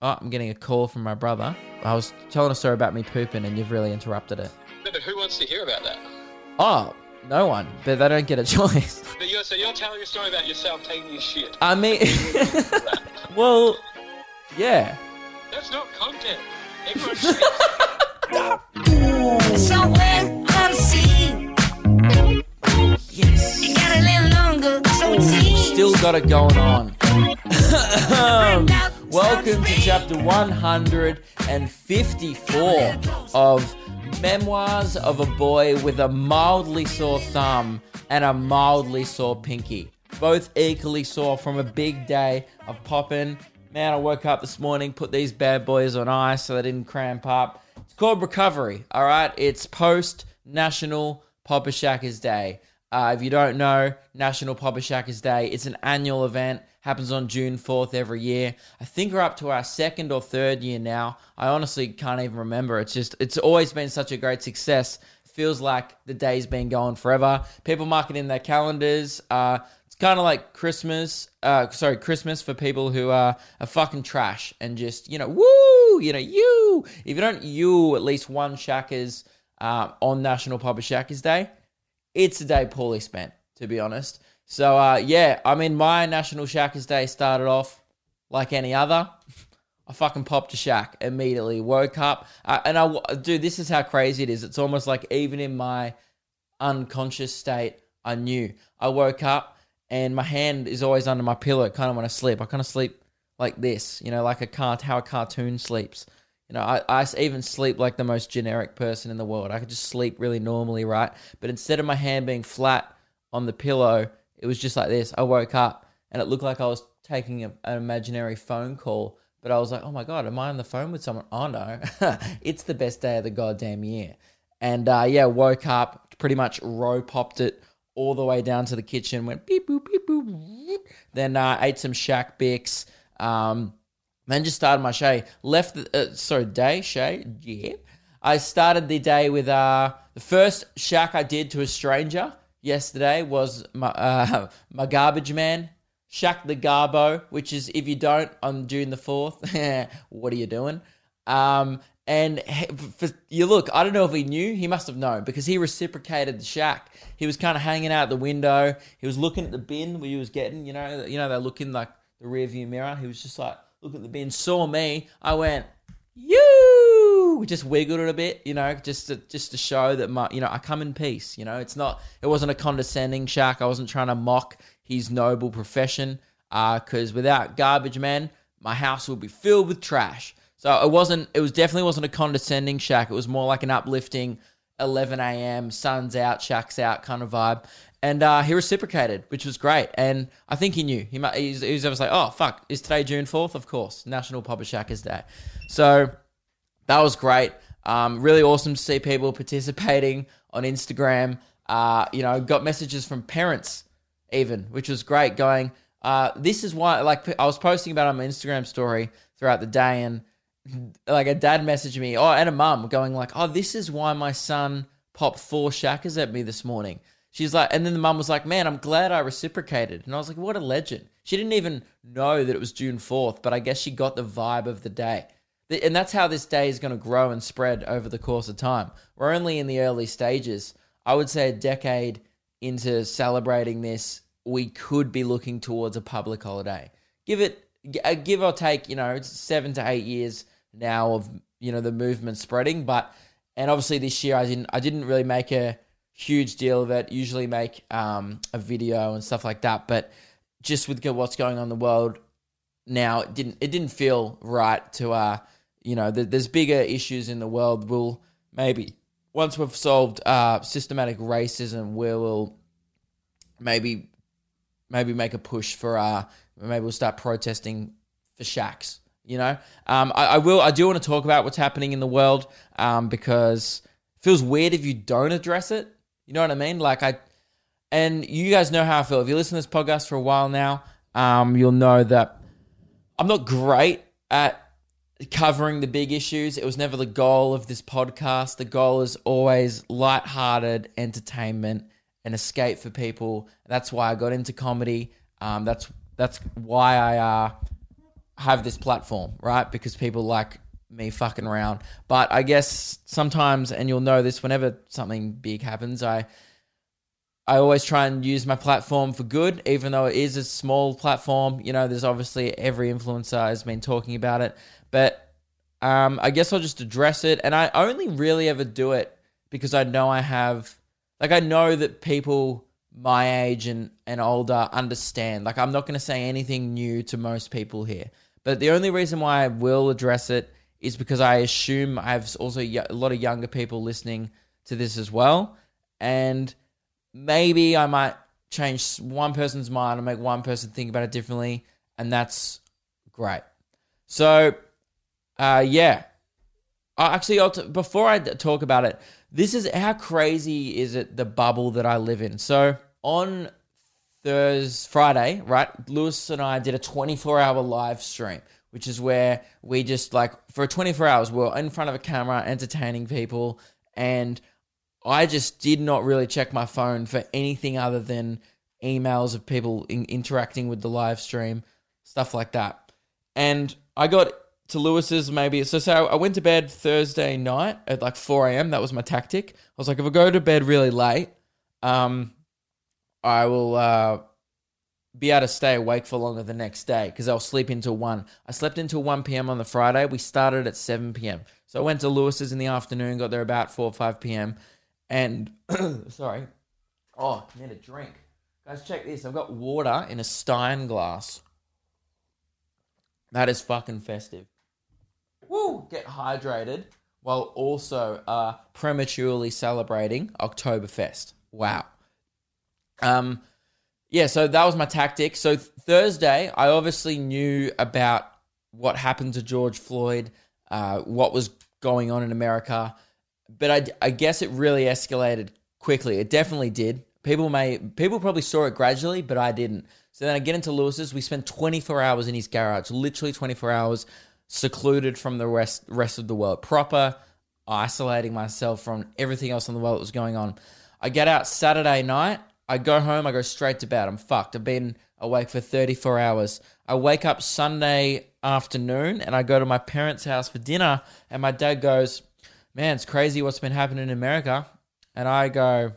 Oh, I'm getting a call from my brother. I was telling a story about me pooping, and you've really interrupted it. No, but who wants to hear about that? Oh, no one. But they don't get a choice. But you're, so you're telling a story about yourself taking your shit. I mean, well, yeah. That's not content. Everyone shit. Somewhere on the sea, Yes. you got a little longer, so it. Still got it going on. Welcome to chapter 154 of Memoirs of a Boy with a Mildly Sore Thumb and a Mildly Sore Pinky. Both equally sore from a big day of popping. Man, I woke up this morning, put these bad boys on ice so they didn't cramp up. It's called recovery, all right? It's post National Pop a Shakas Day. Uh, if you don't know, National Pop a Shakas Day, it's an annual event, happens on June 4th every year. I think we're up to our second or third year now. I honestly can't even remember. It's just, it's always been such a great success. Feels like the day's been going forever. People mark it in their calendars. Uh, it's kind of like Christmas. Uh, sorry, Christmas for people who are, are fucking trash and just, you know, woo, you know, you. If you don't you at least one Shakas uh, on National Pop a Shakas Day, it's a day poorly spent, to be honest. So, uh, yeah, I mean, my National Shakas Day started off like any other. I fucking popped a shack immediately, woke up, uh, and I, dude, this is how crazy it is. It's almost like even in my unconscious state, I knew. I woke up and my hand is always under my pillow, kind of when I sleep. I kind of sleep like this, you know, like a cart, how a cartoon sleeps. You know, I, I even sleep like the most generic person in the world. I could just sleep really normally, right? But instead of my hand being flat on the pillow, it was just like this. I woke up and it looked like I was taking a, an imaginary phone call. But I was like, oh my God, am I on the phone with someone? Oh no, it's the best day of the goddamn year. And uh, yeah, woke up, pretty much row popped it all the way down to the kitchen, went beep boop, beep boop. Then uh, ate some Shack Bix. Um, then just started my shay. Left the uh, sorry day shay. Yeah, I started the day with uh the first shack I did to a stranger yesterday was my uh, my garbage man. Shack the Garbo, which is if you don't on June the fourth, what are you doing? Um, and for, you look, I don't know if he knew. He must have known because he reciprocated the shack. He was kind of hanging out the window. He was looking at the bin where he was getting, you know, you know, they look in like the rear view mirror. He was just like, look at the bin. Saw me. I went, you. Just wiggled it a bit, you know, just to, just to show that my, you know, I come in peace. You know, it's not, it wasn't a condescending shack. I wasn't trying to mock his noble profession. Because without garbage man, my house would be filled with trash. So it wasn't. It was definitely wasn't a condescending shack. It was more like an uplifting 11 a.m. sun's out, shack's out kind of vibe. And uh, he reciprocated, which was great. And I think he knew. He, he, was, he was like, "Oh fuck, is today June 4th? Of course, National Pop a Shakas Day." So that was great. Um, really awesome to see people participating on Instagram. Uh, you know, got messages from parents even, which was great. Going, uh, this is why. Like I was posting about on my Instagram story throughout the day, and like a dad messaged me, oh, and a mum going like, oh, this is why my son popped four shakas at me this morning. She's like, and then the mum was like, man, I'm glad I reciprocated. And I was like, what a legend. She didn't even know that it was June 4th, but I guess she got the vibe of the day. And that's how this day is going to grow and spread over the course of time. We're only in the early stages. I would say a decade into celebrating this, we could be looking towards a public holiday. Give it, uh, give or take, you know, seven to eight years now of you know the movement spreading. But and obviously this year I didn't, I didn't really make a huge deal of it. Usually make um, a video and stuff like that, but just with what's going on in the world now, it didn't, it didn't feel right to uh, you know, th- there's bigger issues in the world. We'll maybe once we've solved uh, systematic racism, we will maybe maybe make a push for uh maybe we'll start protesting for shacks. You know, um, I, I will. I do want to talk about what's happening in the world um, because it feels weird if you don't address it. You know what I mean? Like I, and you guys know how I feel. If you listen to this podcast for a while now, um, you'll know that I'm not great at covering the big issues. It was never the goal of this podcast. The goal is always light-hearted entertainment and escape for people. That's why I got into comedy. Um, that's that's why I uh, have this platform, right? Because people like me fucking around. But I guess sometimes, and you'll know this whenever something big happens, I I always try and use my platform for good, even though it is a small platform. You know, there's obviously every influencer has been talking about it, but um, I guess I'll just address it. And I only really ever do it because I know I have, like, I know that people my age and, and older understand. Like, I'm not going to say anything new to most people here. But the only reason why I will address it is because I assume I have also a lot of younger people listening to this as well. And maybe I might change one person's mind and make one person think about it differently. And that's great. So, uh, yeah. Uh, actually, I'll t- before I talk about it, this is how crazy is it the bubble that I live in. So on Thursday, Friday, right? Lewis and I did a 24 hour live stream, which is where we just like for 24 hours we're in front of a camera entertaining people, and I just did not really check my phone for anything other than emails of people in- interacting with the live stream, stuff like that. And I got to Lewis's maybe so so I went to bed Thursday night at like 4 a.m. That was my tactic. I was like, if I go to bed really late, um, I will uh, be able to stay awake for longer the next day because I'll sleep until 1. I slept until 1 p.m. on the Friday. We started at 7 p.m. So I went to Lewis's in the afternoon, got there about 4 or 5 p.m. And, sorry. Oh, need a drink. Guys, check this. I've got water in a Stein glass. That is fucking festive. Woo! Get hydrated while also uh, prematurely celebrating Oktoberfest. Wow. Um, yeah, so that was my tactic. So Thursday, I obviously knew about what happened to George Floyd, uh, what was going on in America, but I, I guess it really escalated quickly. It definitely did. People may people probably saw it gradually, but I didn't. So then I get into Lewis's. We spent 24 hours in his garage, literally 24 hours, secluded from the rest rest of the world, proper isolating myself from everything else in the world that was going on. I get out Saturday night. I go home. I go straight to bed. I'm fucked. I've been awake for 34 hours. I wake up Sunday afternoon and I go to my parents' house for dinner. And my dad goes, "Man, it's crazy what's been happening in America." And I go,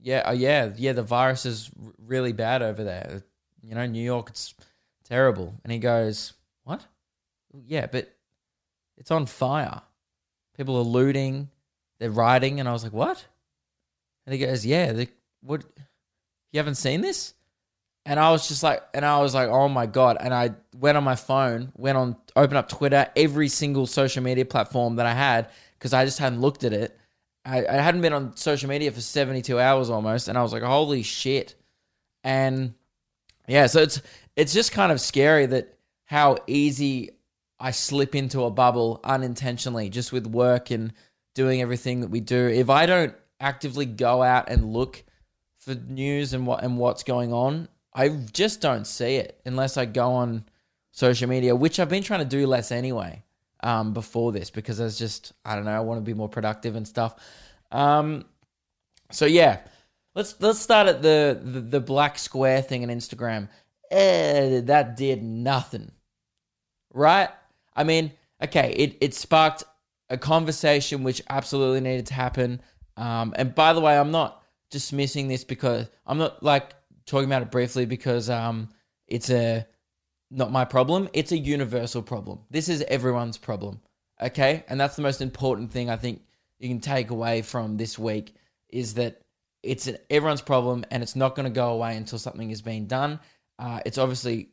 "Yeah, uh, yeah, yeah. The virus is really bad over there. You know, New York, it's terrible." And he goes, "What? Yeah, but it's on fire. People are looting. They're rioting." And I was like, "What?" And he goes, "Yeah, what? You haven't seen this?" And I was just like, and I was like, "Oh my god!" And I went on my phone, went on, opened up Twitter, every single social media platform that I had, because I just hadn't looked at it. I, I hadn't been on social media for seventy two hours almost, and I was like, "Holy shit!" And yeah, so it's it's just kind of scary that how easy I slip into a bubble unintentionally, just with work and doing everything that we do. If I don't actively go out and look for news and what and what's going on, I just don't see it unless I go on social media, which I've been trying to do less anyway. Um, before this, because I was just I don't know, I want to be more productive and stuff. Um, so yeah, let's let's start at the the, the black square thing on Instagram. Eh, that did nothing, right? I mean, okay, it it sparked a conversation which absolutely needed to happen. Um, and by the way, I'm not dismissing this because I'm not like talking about it briefly because um, it's a not my problem. It's a universal problem. This is everyone's problem. Okay, and that's the most important thing I think you can take away from this week is that it's everyone's problem and it's not going to go away until something is being done. Uh, it's obviously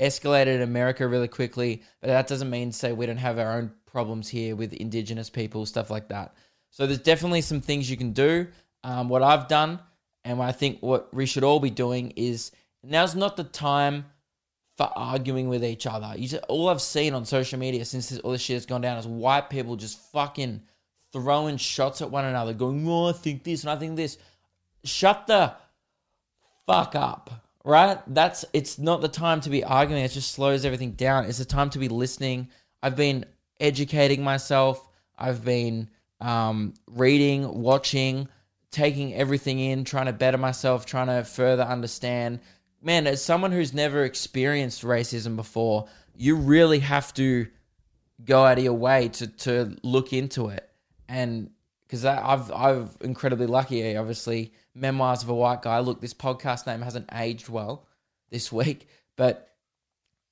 escalated in America really quickly, but that doesn't mean to say we don't have our own problems here with indigenous people, stuff like that. So there's definitely some things you can do. Um, what I've done, and I think what we should all be doing is now's not the time for arguing with each other. You just, all I've seen on social media since this, all this shit has gone down is white people just fucking throwing shots at one another, going, "Oh, I think this and I think this." Shut the fuck up, right? That's it's not the time to be arguing. It just slows everything down. It's the time to be listening. I've been educating myself. I've been um, reading, watching, taking everything in, trying to better myself, trying to further understand man, as someone who's never experienced racism before, you really have to go out of your way to to look into it, and because I've I've incredibly lucky. Obviously, memoirs of a white guy. Look, this podcast name hasn't aged well this week, but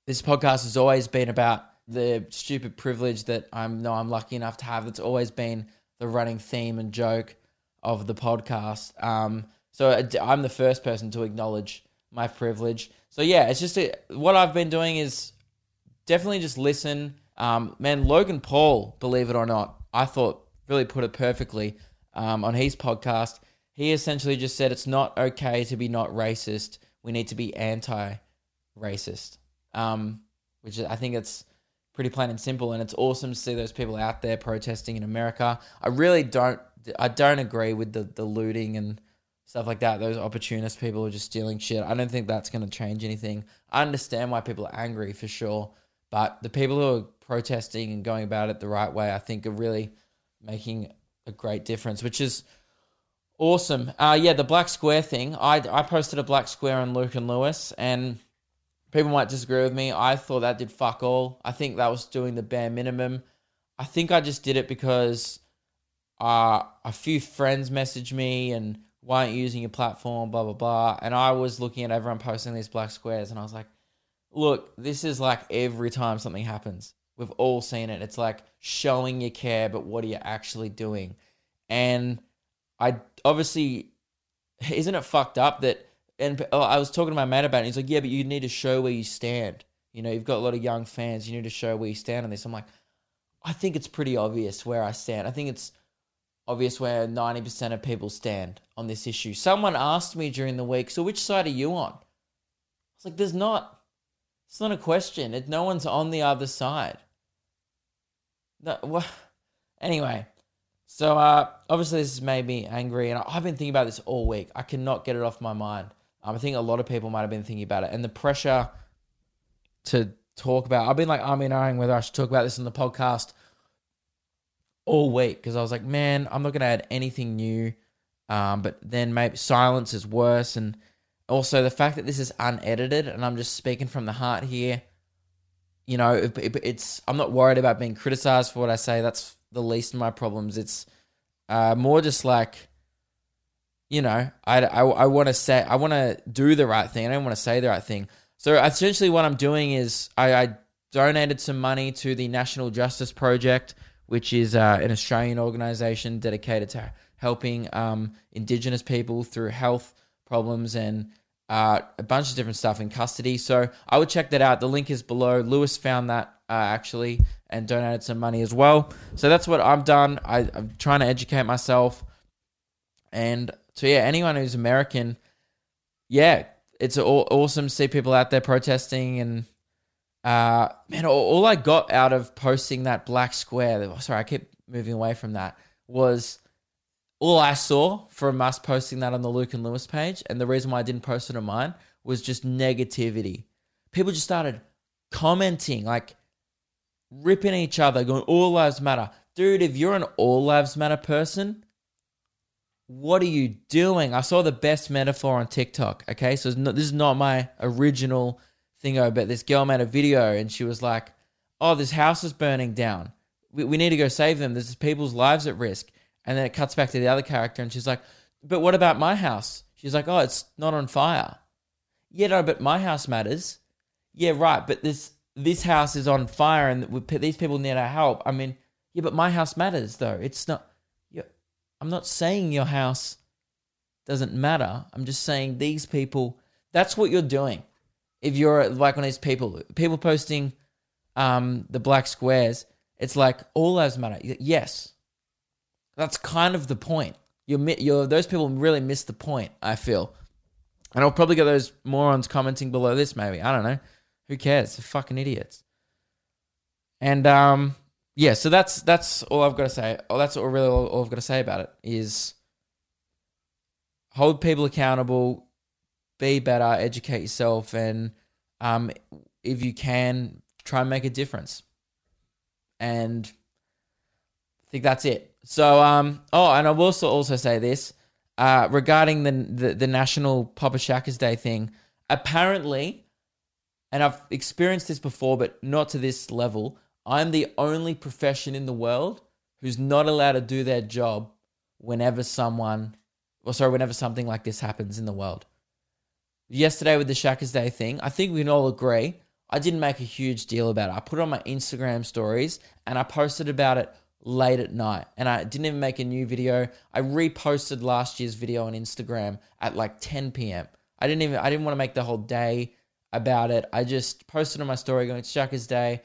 this podcast has always been about the stupid privilege that I'm no I'm lucky enough to have. That's always been the running theme and joke of the podcast. Um, so I- I'm the first person to acknowledge my privilege. So yeah, it's just a, what I've been doing is definitely just listen. Um, man, Logan Paul, believe it or not, I thought really put it perfectly um, on his podcast. He essentially just said it's not okay to be not racist. We need to be anti-racist, um, which I think it's pretty plain and simple. And it's awesome to see those people out there protesting in America. I really don't, I don't agree with the the looting and stuff like that. Those opportunist people are just stealing shit. I don't think that's going to change anything. I understand why people are angry for sure, but the people who are protesting and going about it the right way, I think, are really making a great difference, which is awesome. Uh, yeah, the black square thing. I I posted a black square on Luke and Lewis, and people might disagree with me. I thought that did fuck all. I think that was doing the bare minimum. I think I just did it because uh, a few friends messaged me and why aren't you using your platform, blah, blah, blah. And I was looking at everyone posting these black squares and I was like, look, this is like every time something happens. We've all seen it. It's like showing you care, but what are you actually doing? And I obviously, isn't it fucked up that, and oh, I was talking to my mate about it. He's like, yeah, but you need to show where you stand. You know, you've got a lot of young fans. You need to show where you stand on this. I'm like, I think it's pretty obvious where I stand. I think it's obvious where 90% of people stand on this issue. Someone asked me during the week, so which side are you on? I was like, there's not. It's not a question. It, no one's on the other side. No, well, anyway, so uh, obviously this has made me angry, and I've been thinking about this all week. I cannot get it off my mind. Um, I think a lot of people might have been thinking about it, and the pressure to talk about. I've been like, I'm knowing whether I should talk about this in the podcast all week because I was like, man, I'm not going to add anything new. Um, but then maybe silence is worse, and also the fact that this is unedited, and I'm just speaking from the heart here. You know, it, it, it's I'm not worried about being criticized for what I say. That's the least of my problems. It's uh, more just like, you know, I, I, I want to say I want to do the right thing. I don't want to say the right thing. So essentially, what I'm doing is I, I donated some money to the National Justice Project, which is uh, an Australian organisation dedicated to helping um, Indigenous people through health problems and uh, a bunch of different stuff in custody. So I would check that out. The link is below. Lewis found that uh, actually and donated some money as well. So that's what I've done. I, I'm trying to educate myself. And so, yeah, anyone who's American, yeah, it's aw- awesome to see people out there protesting. And uh, man, all, all I got out of posting that black square, sorry, I keep moving away from that, was all I saw from us posting that on the Luke and Lewis page, and the reason why I didn't post it on mine was just negativity. People just started commenting, like ripping each other, going, All lives matter. Dude, if you're an All Lives Matter person, what are you doing? I saw the best metaphor on TikTok. Okay, so this is not my original thingo, but this girl made a video and she was like, "Oh, this house is burning down. We, we need to go save them. There's people's lives at risk." And then it cuts back to the other character, and she's like, "But what about my house?" She's like, "Oh, it's not on fire." Yeah, no, but my house matters. Yeah, right. But this this house is on fire, and we, these people need our help. I mean, yeah, but my house matters though. It's not. I'm not saying your house doesn't matter. I'm just saying these people. That's what you're doing. If you're like one of these people, people posting um, the black squares, it's like all lives matter. Yes, that's kind of the point. You're, you're those people really miss the point. I feel, and I'll probably get those morons commenting below this. Maybe I don't know. Who cares? They're fucking idiots. And um, yeah, so that's that's all I've got to say. Oh, that's all really all, all I've got to say about it is hold people accountable, be better, educate yourself, and um, if you can, try and make a difference. And I think that's it. So um, oh, and I will also also say this uh, regarding the, the the National Pop a Shakas Day thing. apparently, and I've experienced this before, but not to this level. I'm the only profession in the world who's not allowed to do their job whenever someone, or sorry, whenever something like this happens in the world. Yesterday with the Shakas Day thing, I think we can all agree. I didn't make a huge deal about it. I put it on my Instagram stories and I posted about it late at night. And I didn't even make a new video. I reposted last year's video on Instagram at like 10 p.m. I didn't even I didn't want to make the whole day about it. I just posted on my story going, it's Shakas Day.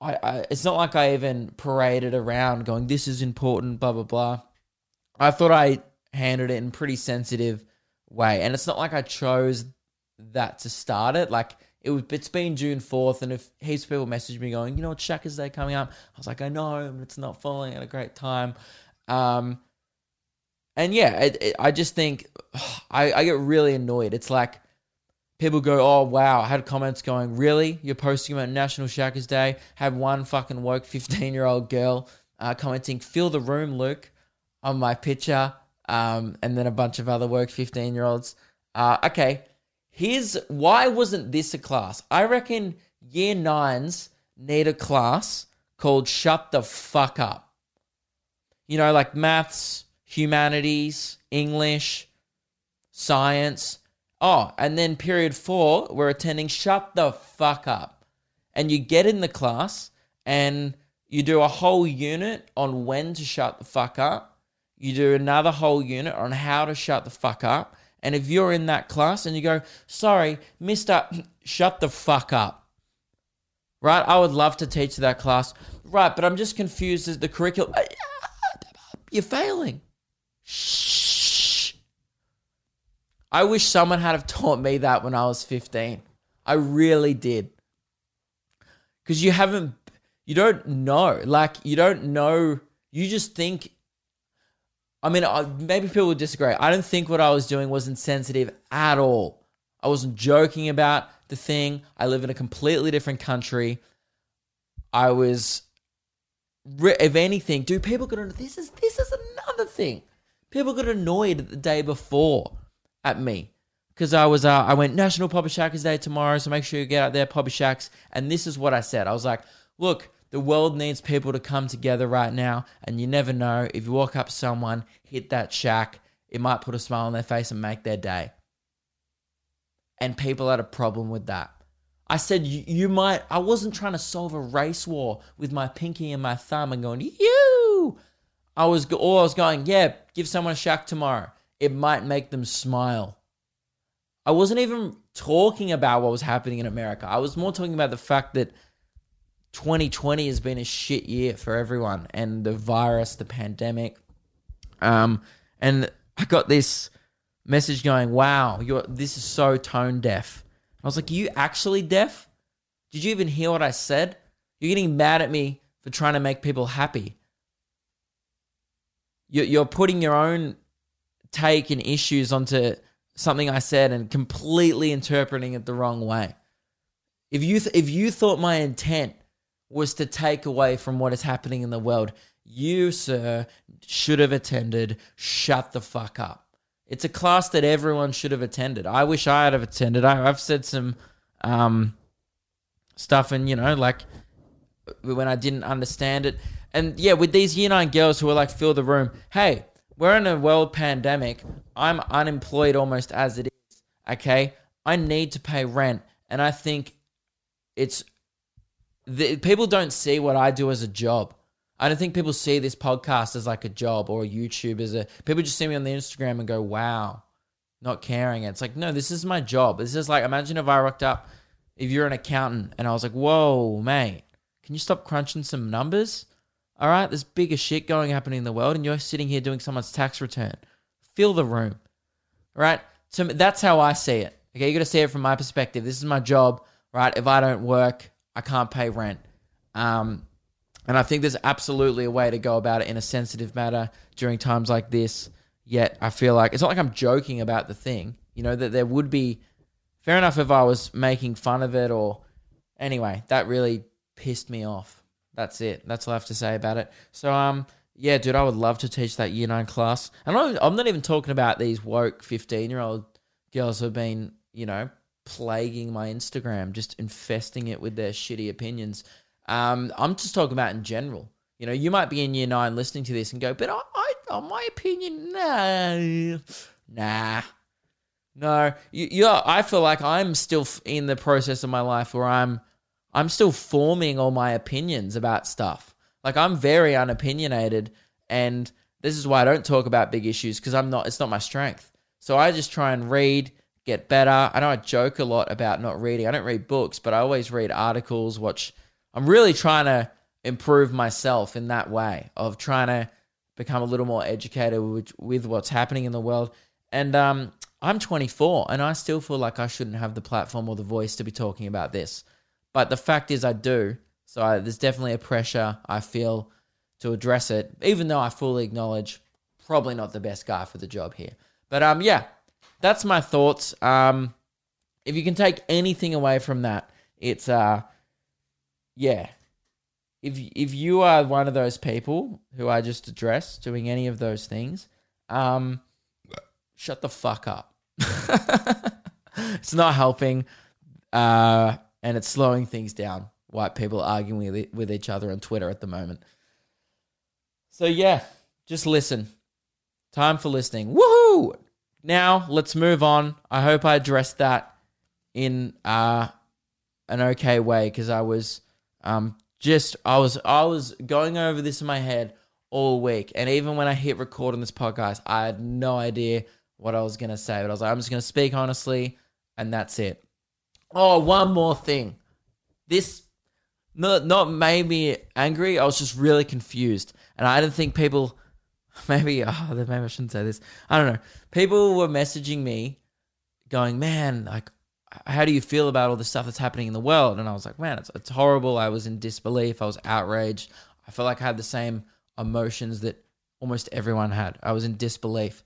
I, I it's not like I even paraded around going, this is important, blah blah blah. I thought I handled it in a pretty sensitive way. And it's not like I chose that to start it. Like it was it's been June 4th, and if heaps of people messaged me going, you know what, Shakas Day coming up. I was like, I know, it's not falling at a great time. Um and yeah, it, it, I just think I, I get really annoyed. It's like people go, "Oh wow!" I had comments going, "Really? You're posting about National Shakas Day?" Have one fucking woke 15 year old girl uh, commenting, "Fill the room, Luke," on my picture, um, and then a bunch of other woke 15 year olds. Uh, okay, here's why wasn't this a class? I reckon year nines need a class called "Shut the Fuck Up." You know, like maths humanities, English, science. Oh, and then period four, we're attending shut the fuck up. And you get in the class and you do a whole unit on when to shut the fuck up. You do another whole unit on how to shut the fuck up. And if you're in that class and you go, sorry, mister, shut the fuck up. Right? I would love to teach that class. Right, but I'm just confused as the curriculum. You're failing. Shh. I wish someone had have taught me that when I was 15. I really did. Cuz you haven't you don't know. Like you don't know. You just think I mean, maybe people would disagree. I don't think what I was doing was insensitive at all. I wasn't joking about the thing. I live in a completely different country. I was if anything, do people get annoyed? this is this is another thing. People got annoyed the day before at me because I was uh, I went National Pop a Shakas Day tomorrow, so make sure you get out there, Papa Shacks. And this is what I said. I was like, look, the world needs people to come together right now, and you never know if you walk up to someone, hit that shack, it might put a smile on their face and make their day. And people had a problem with that. I said you, might. I wasn't trying to solve a race war with my pinky and my thumb and going you. I was or I was going, yeah, give someone a shack tomorrow. It might make them smile. I wasn't even talking about what was happening in America. I was more talking about the fact that 2020 has been a shit year for everyone and the virus, the pandemic. Um, and I got this message going, "Wow, you're this is so tone deaf." I was like, "You actually deaf? Did you even hear what I said? You're getting mad at me for trying to make people happy. You're, you're putting your own take and issues onto something I said and completely interpreting it the wrong way. If you th- if you thought my intent was to take away from what is happening in the world, you sir should have attended. Shut the fuck up. It's a class that everyone should have attended. I wish I had have attended. I, I've said some um, stuff, and you know, like when I didn't understand it. And yeah, with these year nine girls who were like, fill the room. Hey, we're in a world pandemic. I'm unemployed almost as it is. Okay. I need to pay rent. And I think it's the, people don't see what I do as a job. I don't think people see this podcast as like a job or YouTube as a. People just see me on the Instagram and go, wow, not caring. It's like, no, this is my job. This is like, imagine if I rocked up, if you're an accountant and I was like, whoa, mate, can you stop crunching some numbers? All right, there's bigger shit going happening in the world, and you're sitting here doing someone's tax return. Fill the room. All right? So that's how I see it. Okay, you got to see it from my perspective. This is my job, right? If I don't work, I can't pay rent. Um, and I think there's absolutely a way to go about it in a sensitive matter during times like this. Yet I feel like it's not like I'm joking about the thing. You know that there would be fair enough if I was making fun of it or anyway. That really pissed me off. That's it. That's all I have to say about it. So um yeah, dude, I would love to teach that year nine class. And I'm not, even talking about these woke 15 year old girls who've been you know, plaguing my Instagram, just infesting it with their shitty opinions. Um, I'm just talking about in general. You know, you might be in year nine listening to this and go, but I, I on my opinion, nah, nah. No, you, yeah, I feel like I'm still in the process of my life where I'm, I'm still forming all my opinions about stuff. Like I'm very unopinionated, and this is why I don't talk about big issues because I'm not. It's not my strength. So I just try and read, get better. I know I joke a lot about not reading. I don't read books, but I always read articles. Watch. I'm really trying to improve myself in that way of trying to become a little more educated with, with what's happening in the world. And um, I'm 24 and I still feel like I shouldn't have the platform or the voice to be talking about this. But the fact is, I do. So I, there's definitely a pressure I feel to address it, even though I fully acknowledge probably not the best guy for the job here. But um, yeah, that's my thoughts. Um, if you can take anything away from that, it's uh, yeah. If if you are one of those people who I just addressed doing any of those things, um, shut the fuck up. it's not helping, uh, and it's slowing things down. White people arguing with, each other on Twitter at the moment. So yeah, just listen. Time for listening. Woohoo! Now let's move on. I hope I addressed that in uh, an okay way because I was um, just I was I was going over this in my head all week, and even when I hit record on this podcast, I had no idea what I was gonna say. But I was like, I'm just gonna speak honestly, and that's it. Oh, one more thing. This not not made me angry. I was just really confused, and I didn't think people. Maybe oh, maybe I shouldn't say this. I don't know. People were messaging me, going, "Man, like, how do you feel about all the stuff that's happening in the world?" And I was like, "Man, it's it's horrible." I was in disbelief. I was outraged. I felt like I had the same emotions that almost everyone had. I was in disbelief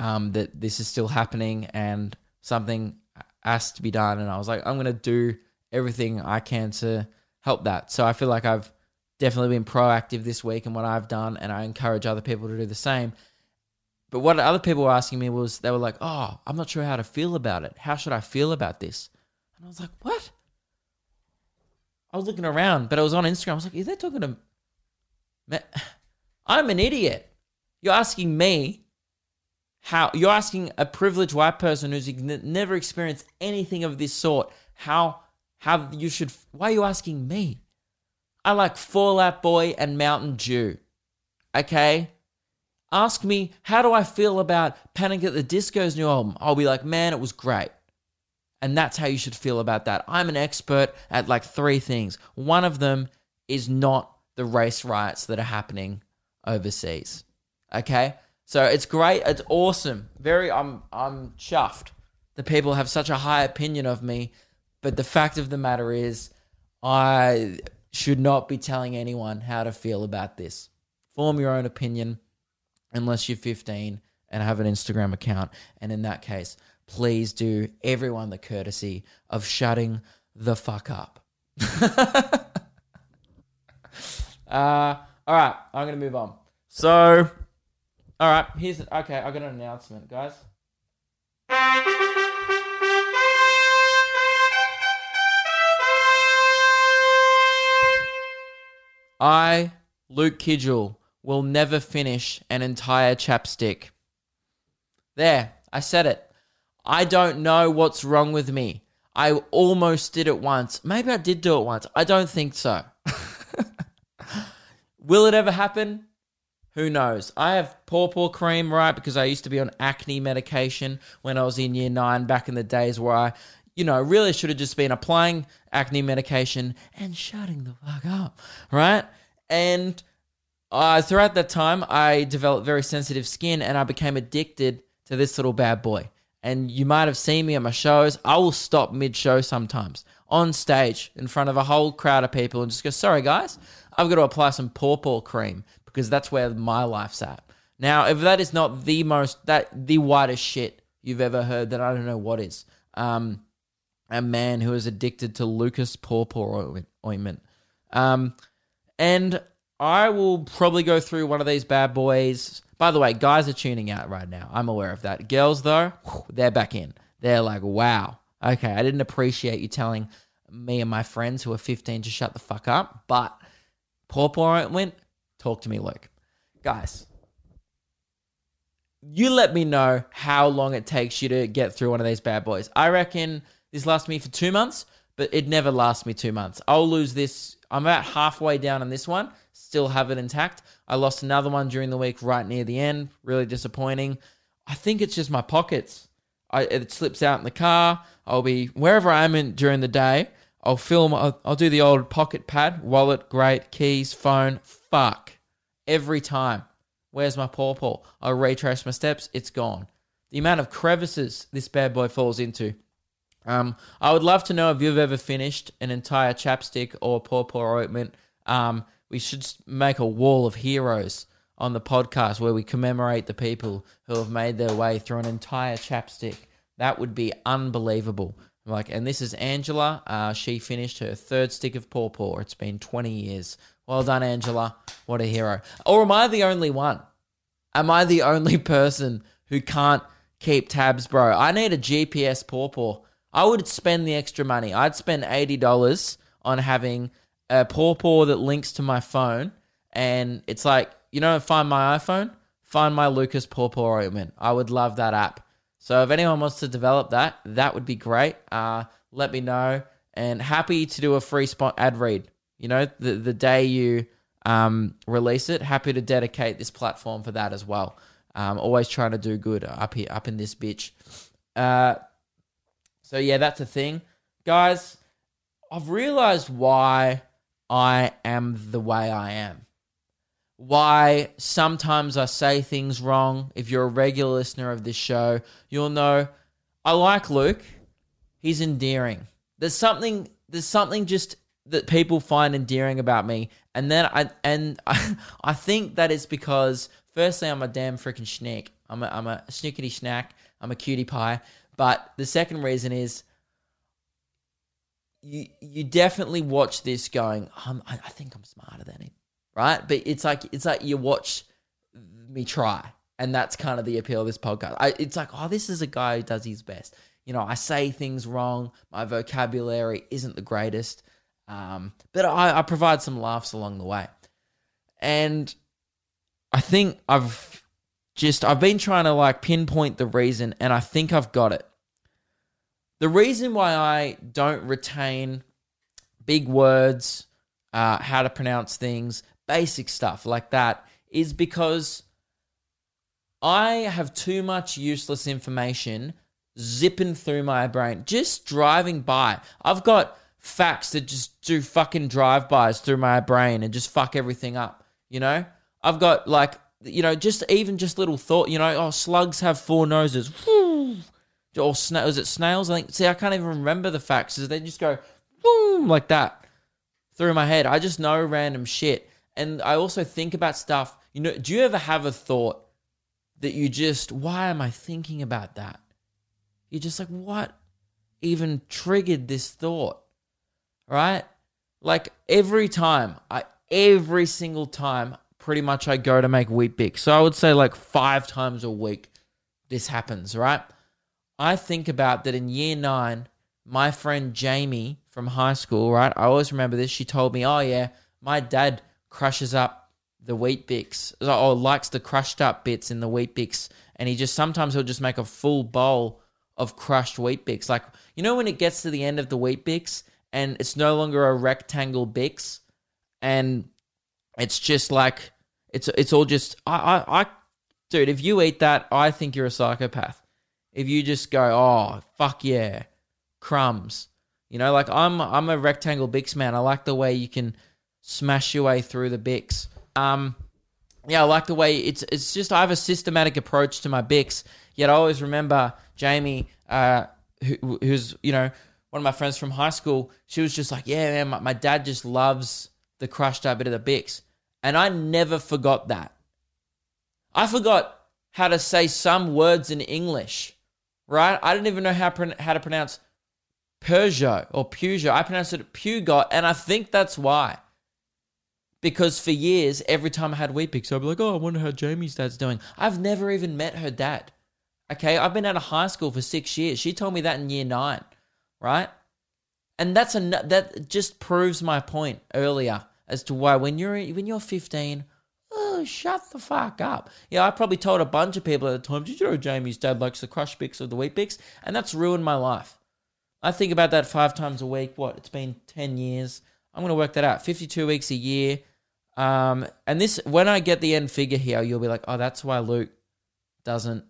um, that this is still happening and something has to be done. And I was like, I'm going to do everything I can to help that. So I feel like I've definitely been proactive this week in what I've done, and I encourage other people to do the same. But what other people were asking me was, they were like, "Oh, I'm not sure how to feel about it. How should I feel about this?" And I was like, "What?" I was looking around, but I was on Instagram. I was like, "Is they talking to?" Me? I'm an idiot. You're asking me how you're asking a privileged white person who's never experienced anything of this sort how how you should why are you asking me? I like fallout boy and mountain dew okay? Ask me how do i feel about panic at the disco's new album? I'll be like man it was great. And that's how you should feel about that. I'm an expert at like three things. One of them is not the race riots that are happening overseas okay so it's great. It's awesome. Very. I'm. I'm chuffed. The people have such a high opinion of me, but the fact of the matter is, I should not be telling anyone how to feel about this. Form your own opinion, unless you're 15 and have an Instagram account. And in that case, please do everyone the courtesy of shutting the fuck up. uh, all right, I'm gonna move on. So all right, here's okay. I got an announcement, guys. I, Luke Kidgell, will never finish an entire chapstick. There, I said it. I don't know what's wrong with me. I almost did it once. Maybe I did do it once. I don't think so. Will it ever happen? Who knows? I have pawpaw cream, right? Because I used to be on acne medication when I was in year nine back in the days where I, you know, really should have just been applying acne medication and shutting the fuck up, right? And uh, throughout that time, I developed very sensitive skin and I became addicted to this little bad boy. And you might have seen me at my shows. I will stop mid show sometimes on stage in front of a whole crowd of people and just go, sorry guys, I've got to apply some pawpaw cream because that's where my life's at. Now, if that is not the most that the whitest shit you've ever heard, then I don't know what is. Um, a man who is addicted to Lucas pawpaw ointment. Um, and I will probably go through one of these bad boys. By the way, guys are tuning out right now. I'm aware of that. Girls, though, they're back in. they're like, wow, okay, I didn't appreciate you telling me and my friends who are 15 to shut the fuck up, but pawpaw ointment, talk to me, Luke. Guys, you let me know how long it takes you to get through one of these bad boys. I reckon this lasts me for two months, but it never lasts me two months. I'll lose this. I'm about halfway down on this one, still have it intact. I lost another one during the week right near the end. Really disappointing. I think it's just my pockets. I, it slips out in the car. I'll be wherever I am in during the day. I'll film. I'll, I'll do the old pocket pad, wallet, great, keys, phone. Fuck every time. Where's my pawpaw? I retrace my steps. It's gone. The amount of crevices this bad boy falls into. Um, I would love to know if you've ever finished an entire chapstick or pawpaw ointment. Um, we should make a wall of heroes on the podcast where we commemorate the people who have made their way through an entire chapstick. That would be unbelievable. Like, and this is Angela. Uh, she finished her third stick of pawpaw. It's been 20 years. Well done, Angela. What a hero. Or am I the only one? Am I the only person who can't keep tabs, bro? I need a GPS pawpaw. I would spend the extra money. I'd spend $80 on having a pawpaw that links to my phone. And it's like, you know, find my iPhone, find my Lucas pawpaw ointment. I would love that app. So if anyone wants to develop that, that would be great. Uh, let me know. And happy to do a free spot ad read. You know, the the day you um, release it, happy to dedicate this platform for that as well. Um, always trying to do good up here, up in this bitch. Uh, so yeah, that's a thing, guys. I've realized why I am the way I am. Why sometimes I say things wrong. If you're a regular listener of this show, you'll know I like Luke. He's endearing. There's something there's something just that people find endearing about me. And then I and I, I think that it's because firstly I'm a damn freaking snack. I'm a I'm a snickety snack. I'm a cutie pie. But the second reason is you you definitely watch this going, I, I think I'm smarter than him. Right? But it's like it's like you watch me try. And that's kind of the appeal of this podcast. I, it's like, oh, this is a guy who does his best. You know, I say things wrong. My vocabulary isn't the greatest. Um, but I, I provide some laughs along the way. And I think I've just, I've been trying to like pinpoint the reason, and I think I've got it. The reason why I don't retain big words, uh, how to pronounce things, basic stuff like that is because I have too much useless information zipping through my brain, just driving by. I've got facts that just do fucking drive-bys through my brain and just fuck everything up, you know? I've got like, you know, just even just little thought, you know, oh, slugs have four noses. Or sna- is it snails? I think. See, I can't even remember the facts. They just go boom like that through my head. I just know random shit, and I also think about stuff. You know, do you ever have a thought that you just, why am I thinking about that? You're just like, what even triggered this thought? Right? Like every time, I every single time, pretty much I go to make Weet-Bix. So I would say like five times a week this happens, right? I think about that in year nine, my friend Jamie from high school, right? I always remember this. She told me, oh, yeah, my dad crushes up the Weet-Bix or likes the crushed up bits in the Weet-Bix. And he just sometimes he'll just make a full bowl of crushed Weet-Bix. Like, you know, when it gets to the end of the wheat bix and it's no longer a rectangle bix and it's just like, it's, it's all just, I, I, I, dude, if you eat that, I think you're a psychopath if you just go, oh fuck yeah, crumbs. You know, like I'm I'm a rectangle Bix man. I like the way you can smash your way through the Bix. Um, yeah, I like the way it's it's just I have a systematic approach to my Bix. Yet I always remember Jamie, uh, who, who's you know one of my friends from high school. She was just like, yeah, man, my, my dad just loves the crushed up bit of the Bix, and I never forgot that. I forgot how to say some words in English right? I didn't even know how how to pronounce Peugeot or Peugeot. I pronounced it Peugeot, and I think that's why. Because for years, every time I had Bix, I'd be like, "Oh, I wonder how Jamie's dad's doing." I've never even met her dad. Okay, I've been out of high school for six years. She told me that in year nine, right? And that's a that just proves my point earlier as to why when you're when you're 15, oh, shut the fuck up. Yeah, I probably told a bunch of people at the time, did you know Jamie's dad likes the crush bix of the Weet-Bix? And that's ruined my life. I think about that five times a week. What? It's been 10 years. I'm going to work that out. 52 weeks a year. Um, and this, when I get the end figure here, you'll be like, oh, that's why Luke doesn't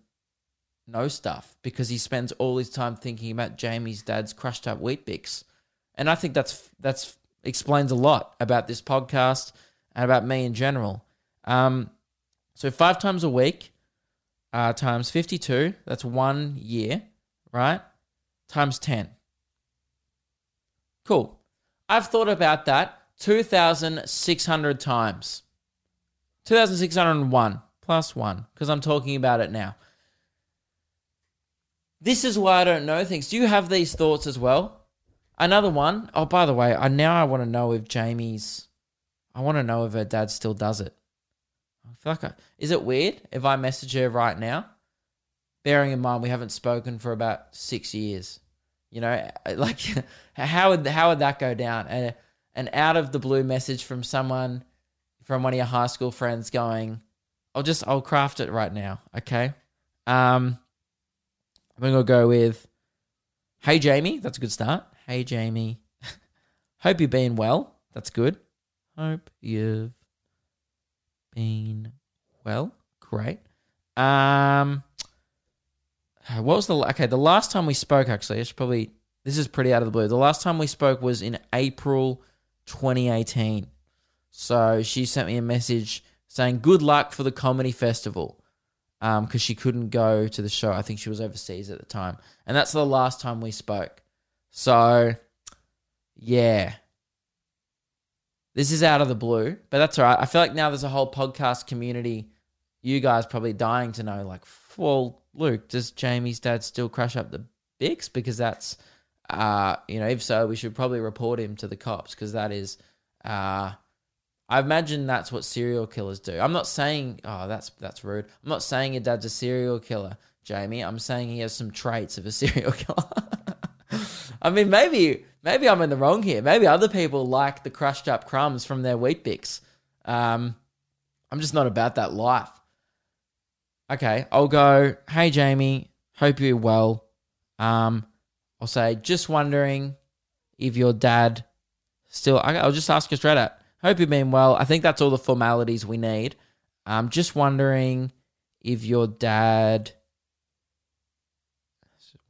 know stuff because he spends all his time thinking about Jamie's dad's crushed up Weet-Bix. And I think that's that's explains a lot about this podcast and about me in general. Um, so five times a week, uh, times fifty-two. That's one year, right? Times ten. Cool. I've thought about that two thousand six hundred times. Two thousand six hundred one plus one because I'm talking about it now. This is why I don't know things. Do you have these thoughts as well? Another one. Oh, by the way, I now I want to know if Jamie's. I want to know if her dad still does it. I like is it weird if I message her right now? Bearing in mind we haven't spoken for about six years. You know, like how would how would that go down? And an out of the blue message from someone from one of your high school friends going, I'll just I'll craft it right now, okay? Um I'm gonna go with Hey Jamie, that's a good start. Hey Jamie. Hope you've been well. That's good. Hope you've been well. Great. Um what was the okay, the last time we spoke actually, it's probably this is pretty out of the blue. The last time we spoke was in April 2018. So she sent me a message saying good luck for the comedy festival because um, she couldn't go to the show. I think she was overseas at the time, and that's the last time we spoke. So, yeah, this is out of the blue, but that's all right. I feel like now there's a whole podcast community. You guys probably dying to know, like, well, Luke, does Jamie's dad still crush up the Bix? Because that's, uh, you know, if so, we should probably report him to the cops because that is, uh, I imagine that's what serial killers do. I'm not saying, oh, that's that's rude. I'm not saying your dad's a serial killer, Jamie. I'm saying he has some traits of a serial killer. I mean, maybe maybe I'm in the wrong here. Maybe other people like the crushed up crumbs from their Weet-Bix. Um, I'm just not about that life. Okay, I'll go. Hey, Jamie. Hope you're well. Um, I'll say just wondering if your dad still. I'll just ask you straight out. Hope you've been well. I think that's all the formalities we need. I'm just wondering if your dad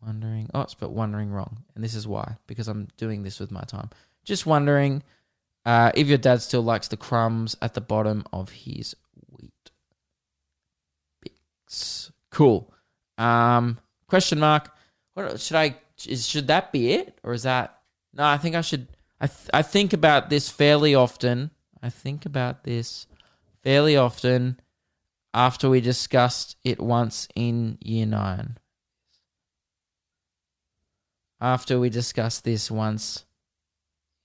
wondering. Oh, it's but wondering wrong, and this is why because I'm doing this with my time. Just wondering uh, if your dad still likes the crumbs at the bottom of his. Cool. Um, question mark. What should I? Is should that be it, or is that? No, I think I should. I th- I think about this fairly often. I think about this fairly often after we discussed it once in year nine after we discussed this once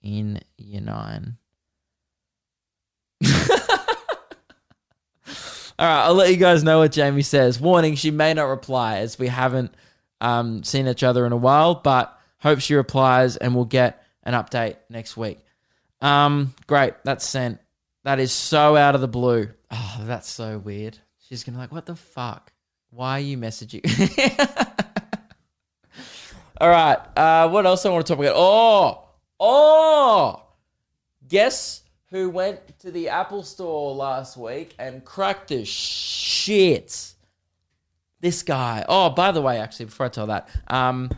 in year nine. All right, I'll let you guys know what Jamie says. Warning, she may not reply as we haven't um, seen each other in a while, but hope she replies and we'll get an update next week. Um, great, that's sent. That is so out of the blue. Oh, that's so weird. She's gonna be like, what the fuck? Why are you messaging? All right. Uh, what else I want to talk about? Oh, oh. Guess who went to the Apple store last week and cracked the shit? This guy. Oh, by the way, actually, before I tell that, um,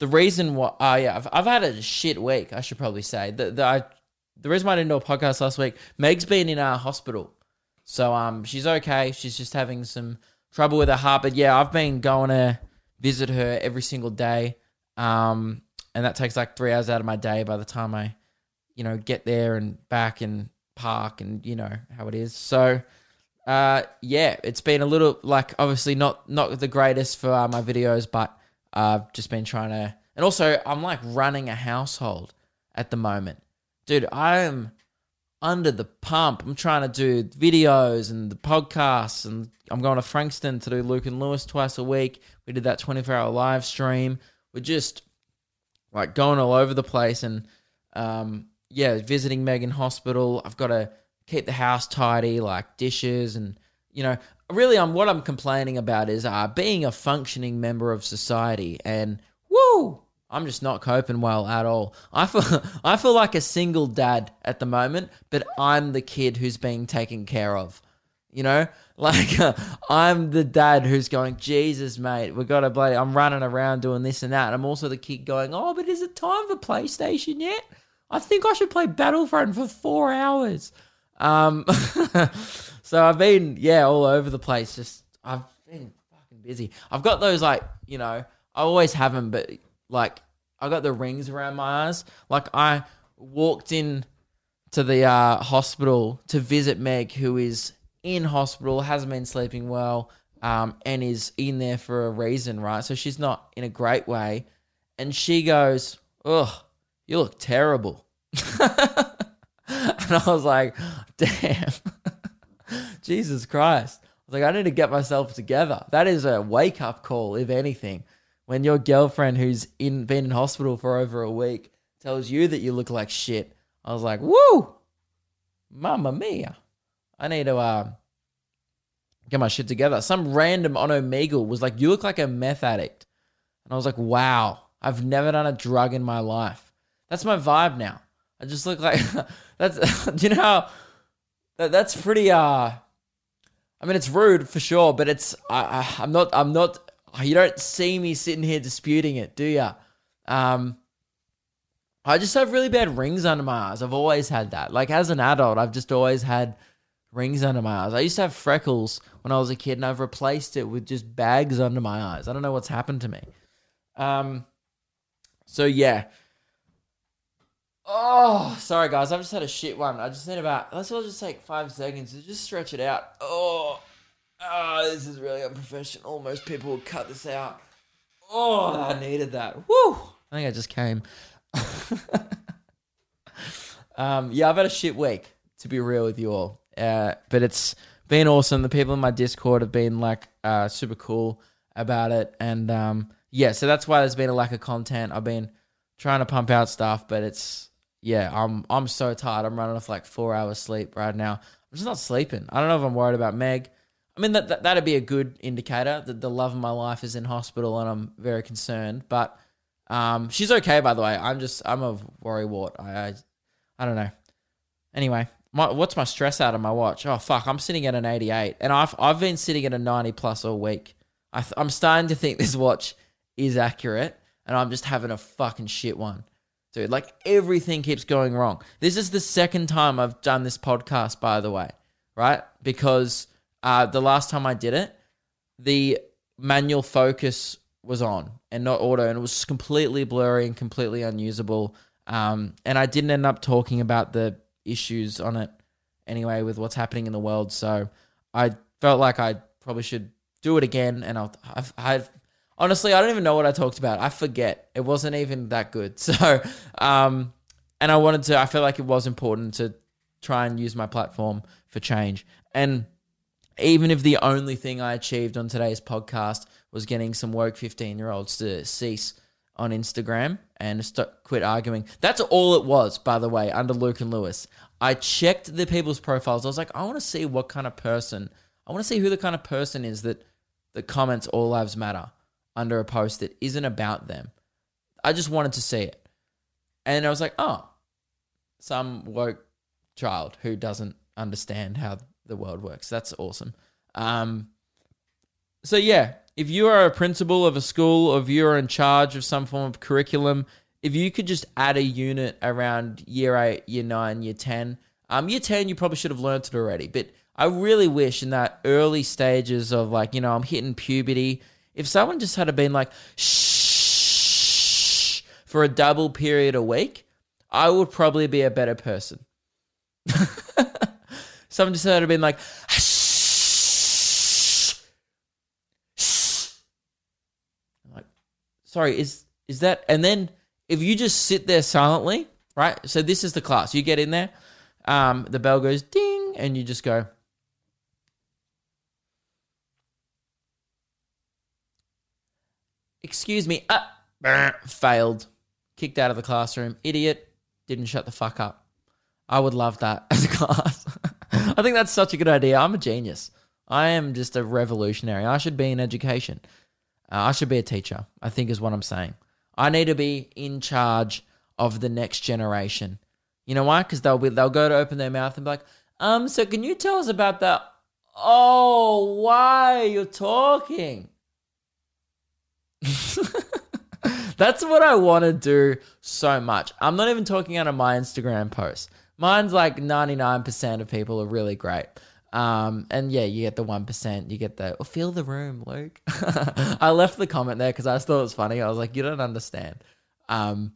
the reason why, oh yeah, I've, I've had a shit week. I should probably say the the, I, the reason why I didn't do a podcast last week. Meg's been in a hospital, so um, she's okay. She's just having some trouble with her heart, but yeah, I've been going to visit her every single day. Um, and that takes like three hours out of my day by the time I, you know, get there and back and park and you know how it is. So, uh, yeah, it's been a little like obviously not not the greatest for uh, my videos, but I've just been trying to, and also I'm like running a household at the moment, dude. I am under the pump. I'm trying to do videos and the podcasts, and I'm going to Frankston to do Luke and Lewis twice a week. We did that 24 hour live stream. We're just like going all over the place, and um, yeah, visiting Megan hospital. I've got to keep the house tidy, like dishes, and you know, really, I'm what I'm complaining about is uh, being a functioning member of society, and woo. I'm just not coping well at all. I feel I feel like a single dad at the moment, but I'm the kid who's being taken care of. You know, like uh, I'm the dad who's going, Jesus, mate, we got to bloody. I'm running around doing this and that. And I'm also the kid going, Oh, but is it time for PlayStation yet? I think I should play Battlefront for four hours. Um, so I've been yeah all over the place. Just I've been fucking busy. I've got those like you know I always have them, but like I got the rings around my eyes. Like I walked in to the uh, hospital to visit Meg, who is in hospital, hasn't been sleeping well, um, and is in there for a reason, right? So she's not in a great way, and she goes, "Ugh, you look terrible," and I was like, "Damn." Jesus Christ. I was like, I need to get myself together. That is a wake up call, if anything. When your girlfriend who's in been in hospital for over a week tells you that you look like shit. I was like, woo! Mamma mia. I need to uh, get my shit together. Some random on Omegle was like, you look like a meth addict. And I was like, wow, I've never done a drug in my life. That's my vibe now. I just look like that's you know how that, that's pretty uh I mean it's rude for sure, but it's I, I I'm not I'm not you don't see me sitting here disputing it, do ya? Um I just have really bad rings under my eyes. I've always had that. Like as an adult, I've just always had rings under my eyes. I used to have freckles when I was a kid and I've replaced it with just bags under my eyes. I don't know what's happened to me. Um so yeah. Oh, sorry guys. I've just had a shit one. I just need about let's all just take five seconds to just stretch it out. Oh, oh, this is really unprofessional. Most people would cut this out. Oh, I needed that. Woo! I think I just came. um, yeah, I've had a shit week to be real with you all. Uh, but it's been awesome. The people in my Discord have been like uh, super cool about it, and um, yeah, so that's why there's been a lack of content. I've been trying to pump out stuff, but it's yeah, I'm I'm so tired. I'm running off like four hours sleep right now. I'm just not sleeping. I don't know if I'm worried about Meg. I mean that, that that'd be a good indicator that the love of my life is in hospital, and I'm very concerned. But um, she's okay, by the way. I'm just I'm a worrywart. I I, I don't know. Anyway, my, what's my stress out of my watch? Oh fuck, I'm sitting at an 88, and I've I've been sitting at a 90 plus all week. I th- I'm starting to think this watch is accurate, and I'm just having a fucking shit one, dude. Like everything keeps going wrong. This is the second time I've done this podcast, by the way, right? Because uh, the last time I did it, the manual focus was on and not auto, and it was completely blurry and completely unusable. Um, and I didn't end up talking about the issues on it anyway with what's happening in the world. So I felt like I probably should do it again. And I'll, I've, I've honestly, I don't even know what I talked about. I forget. It wasn't even that good. So, um, and I wanted to, I felt like it was important to try and use my platform for change. And even if the only thing I achieved on today's podcast was getting some woke 15 year olds to cease on Instagram and st- quit arguing. That's all it was, by the way, under Luke and Lewis. I checked the people's profiles. I was like, I want to see what kind of person, I want to see who the kind of person is that, that comments All Lives Matter under a post that isn't about them. I just wanted to see it. And I was like, oh, some woke child who doesn't understand how the world works. That's awesome. Um, so yeah, if you are a principal of a school, or if you're in charge of some form of curriculum, if you could just add a unit around year eight, year nine, year ten, um, year ten, you probably should have learnt it already. But I really wish in that early stages of like, you know, I'm hitting puberty, if someone just had been like, shh, for a double period a week, I would probably be a better person. someone just had been like, shh, shh. I'm like, sorry, is is that? And then if you just sit there silently, right? So this is the class. You get in there, Um, the bell goes ding, and you just go. Excuse me. Uh, failed. Kicked out of the classroom. Idiot. Didn't shut the fuck up. I would love that as a class. I think that's such a good idea. I'm a genius. I am just a revolutionary. I should be in education. Uh, I should be a teacher, I think is what I'm saying. I need to be in charge of the next generation. You know why? Because they'll be they'll go to open their mouth and be like, um, so can you tell us about that? Oh, why you're talking? That's what I want to do so much. I'm not even talking out of my Instagram post. Mine's like 99% of people are really great. Um, and yeah, you get the 1%, you get the, oh, feel the room, Luke. I left the comment there because I thought it was funny. I was like, you don't understand. Um,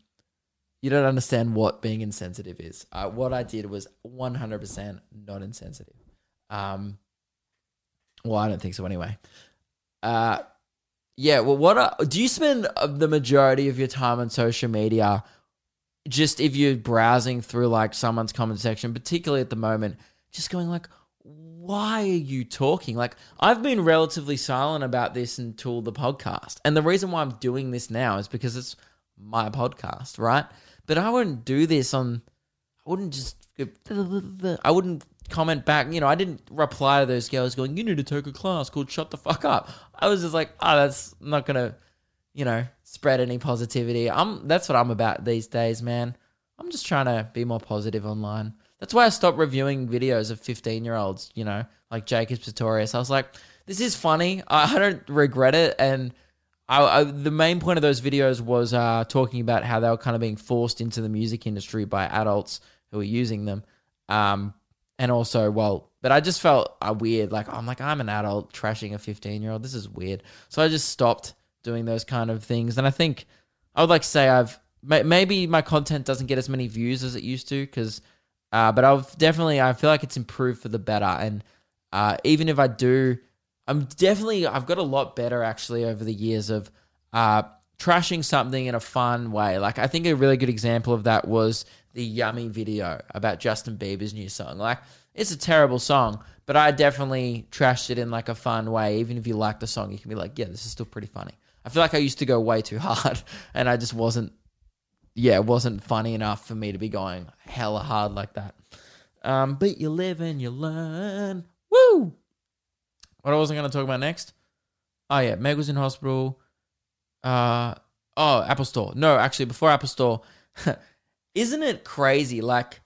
you don't understand what being insensitive is. Uh, what I did was 100% not insensitive. Um, well, I don't think so anyway. Uh, yeah, well, what are, do you spend uh, the majority of your time on social media? Just if you're browsing through like someone's comment section, particularly at the moment, just going like, why are you talking? Like, I've been relatively silent about this until the podcast. And the reason why I'm doing this now is because it's my podcast, right? But I wouldn't do this on, I wouldn't just, I wouldn't comment back. You know, I didn't reply to those girls going, you need to take a class called Shut the Fuck Up. I was just like, oh, that's not to, you know, spread any positivity. I'm, that's what I'm about these days, man. I'm just trying to be more positive online. That's why I stopped reviewing videos of 15 year olds, you know, like Jacob Sartorius. I was like, this is funny. I, I don't regret it. And I, I, the main point of those videos was uh, talking about how they were kind of being forced into the music industry by adults who were using them. Um, and also, well, but I just felt uh, weird. Like, I'm like, I'm an adult trashing a 15 year old. This is weird. So I just stopped doing those kind of things. And I think I would like to say I've maybe my content doesn't get as many views as it used to because uh, but I've definitely, I feel like it's improved for the better. And uh, even if I do, I'm definitely, I've got a lot better actually over the years of uh, trashing something in a fun way. Like, I think a really good example of that was the Yummy video about Justin Bieber's new song. Like, it's a terrible song, but I definitely trashed it in like a fun way. Even if you like the song, you can be like, yeah, this is still pretty funny. I feel like I used to go way too hard and I just wasn't yeah, it wasn't funny enough for me to be going hella hard like that. Um, but you live and you learn. Woo! What I wasn't going to talk about next? Oh, yeah, Meg was in hospital. Uh, oh, Apple Store. No, actually, before Apple Store, isn't it crazy? Like,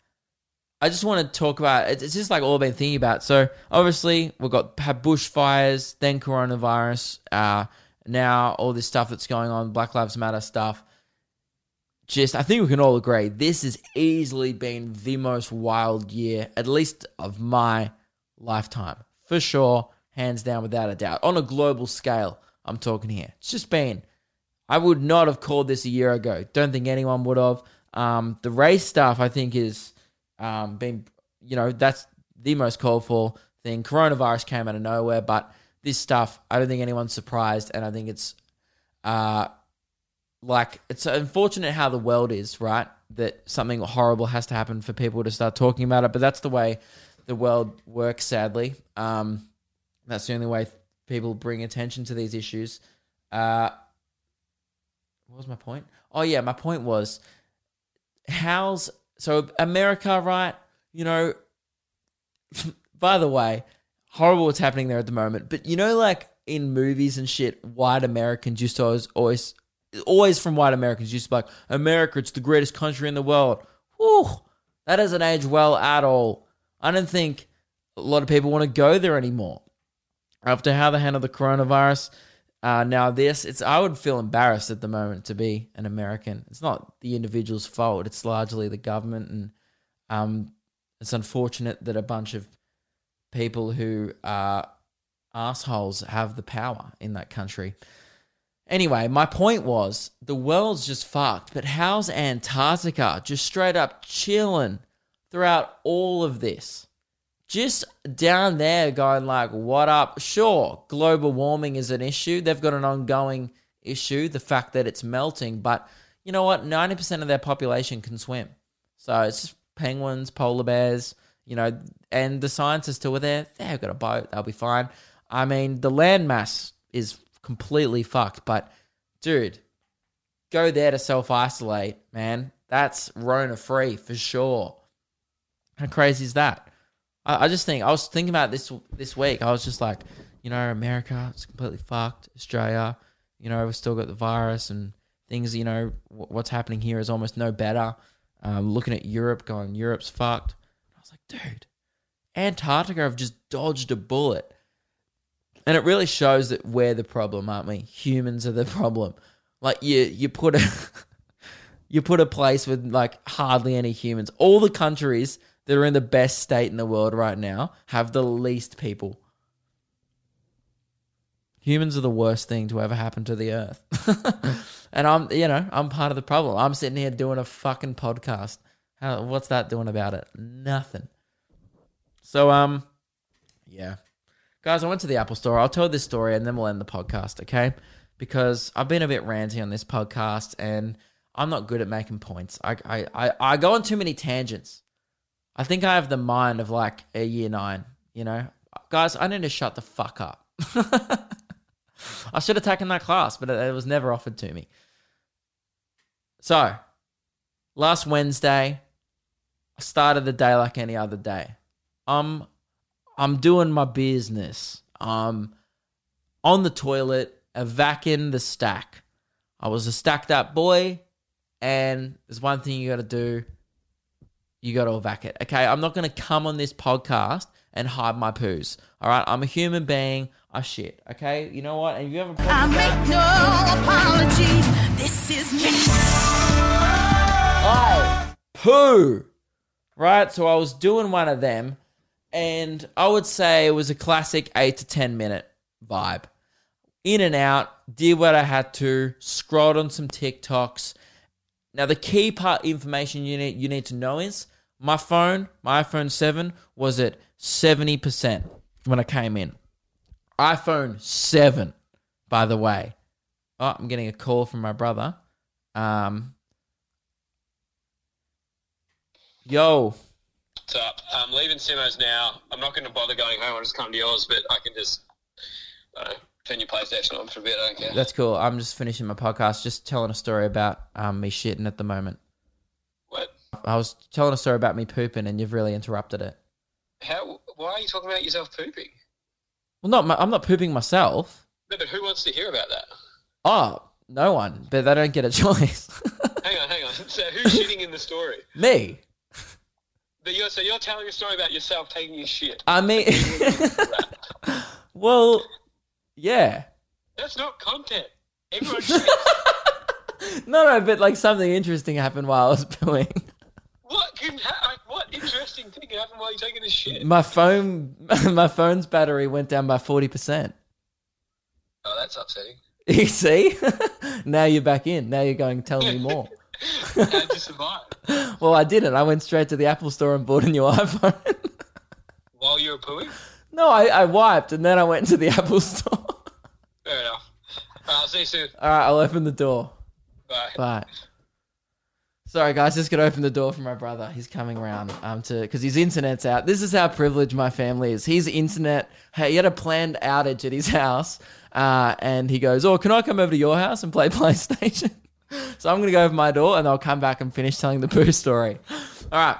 I just want to talk about it's just like all I've been thinking about. So, obviously, we've got had bushfires, then coronavirus, uh, now all this stuff that's going on, Black Lives Matter stuff just I think we can all agree this has easily been the most wild year, at least of my lifetime. For sure, hands down without a doubt. On a global scale, I'm talking here. It's just been I would not have called this a year ago. Don't think anyone would have. Um, the race stuff I think is um, been you know, that's the most called for thing. Coronavirus came out of nowhere, but this stuff I don't think anyone's surprised and I think it's uh like it's unfortunate how the world is, right? That something horrible has to happen for people to start talking about it, but that's the way the world works. Sadly, um, that's the only way people bring attention to these issues. Uh, what was my point? Oh yeah, my point was how's so America, right? You know, by the way, horrible what's happening there at the moment. But you know, like in movies and shit, white Americans used to always, always always from white Americans used to be like, America, it's the greatest country in the world. Whew, that doesn't age well at all. I don't think a lot of people want to go there anymore. After how they handle the coronavirus, uh, now this, it's I would feel embarrassed at the moment to be an American. It's not the individual's fault. It's largely the government, and um, it's unfortunate that a bunch of people who are assholes have the power in that country. Anyway, my point was the world's just fucked, but how's Antarctica just straight up chilling throughout all of this? Just down there going like, what up? Sure, global warming is an issue. They've got an ongoing issue, the fact that it's melting, but you know what? 90% of their population can swim. So it's just penguins, polar bears, you know, and the scientists who were there, they've got a boat, they'll be fine. I mean, the landmass is completely fucked, but dude, go there to self isolate, man. That's Rona free for sure. How crazy is that? I, I just think I was thinking about this this week. I was just like, you know, America it's completely fucked. Australia, you know, we've still got the virus and things. You know, wh- what's happening here is almost no better. Um, looking at Europe, going, Europe's fucked. I was like, dude, Antarctica have just dodged a bullet. And it really shows that we're the problem, aren't we? Humans are the problem. Like you, you put a, you put a place with like hardly any humans. All the countries that are in the best state in the world right now have the least people. Humans are the worst thing to ever happen to the earth. and I'm, you know, I'm part of the problem. I'm sitting here doing a fucking podcast. How, what's that doing about it? Nothing. So, um, yeah. Guys, I went to the Apple store. I'll tell this story and then we'll end the podcast, okay? Because I've been a bit ranty on this podcast and I'm not good at making points. I, I, I, I go on too many tangents. I think I have the mind of like a year nine, you know? Guys, I need to shut the fuck up. I should have taken that class, but it, was never offered to me. So, last Wednesday, I started the day like any other day. I'm I'm doing my business. I'm on the toilet, a vacuum the stack. I was a stacked up boy, and there's one thing you gotta do. You gotta evac it. Okay. I'm not gonna come on this podcast and hide my poos. Alright. I'm a human being. I shit. Okay. You know what? And you have a problem I make no apologies. This is me. I poo. Right? So I was doing one of them, and I would say it was a classic eight to 10 minute vibe. In and out, did what I had to, scrolled on some TikToks. Now, the key part information you need, you need to know is my phone, my iPhone 7, was at 70% when I came in. iPhone 7, by the way. Oh, I'm getting a call from my brother. Um, yo, What's up? I'm leaving Simo's now. I'm not going to bother going home. I'll just come to yours, but I can just turn your PlayStation on for a bit. I don't care. that's cool. I'm just finishing my podcast, just telling a story about um, me shitting at the moment. What? I was telling a story about me pooping, and you've really interrupted it. How? Why are you talking about yourself pooping? Well, not my, I'm not pooping myself. No, but who wants to hear about that? Oh, no one, but they don't get a choice. Hang on, hang on. So who's shitting in the story? me. But you're, so you're telling a story about yourself taking a shit. I mean, well, yeah. That's not content. Everyone. No, no, but like something interesting happened while I was pooing. what can ha- what interesting thing happened while you're taking a shit? My phone, my phone's battery went down by forty percent. Oh, that's upsetting. You see? now you're back in. Now you're going, tell me more. How'd you survive? well, I didn't. I went straight to the Apple store and bought a new iPhone. While you were pooing? No, I, I wiped and then I went to the Apple store. Fair enough. I'll see you soon. All right, I'll open the door. Bye. Bye. Sorry, guys, just gonna open the door for my brother. He's coming around um to because his internet's out. This is how privileged my family is. His internet, hey, he had a planned outage at his house, uh, and he goes, "Oh, can I come over to your house and play PlayStation?" so I'm gonna go over my door, and I'll come back and finish telling the poo story. All right.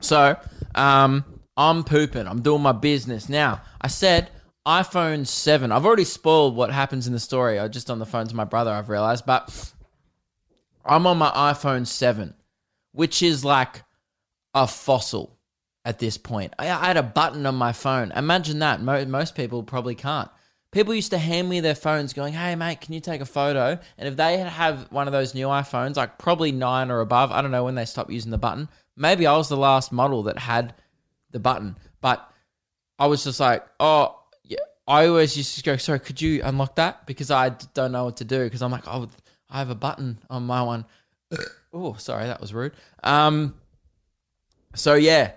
So, um, I'm pooping. I'm doing my business now. I said iPhone seven. I've already spoiled what happens in the story. I just on the phone to my brother. I've realized, but I'm on my iPhone 7, which is like a fossil at this point. I, I had a button on my phone. Imagine that. Mo- most people probably can't. People used to hand me their phones going, hey, mate, can you take a photo? And if they had have one of those new iPhones, like probably nine or above, I don't know when they stopped using the button. Maybe I was the last model that had the button. But I was just like, oh, yeah. I always used to go, sorry, could you unlock that? Because I don't know what to do. Because I'm like, oh, I have a button on my one. oh, sorry, that was rude. Um, so yeah,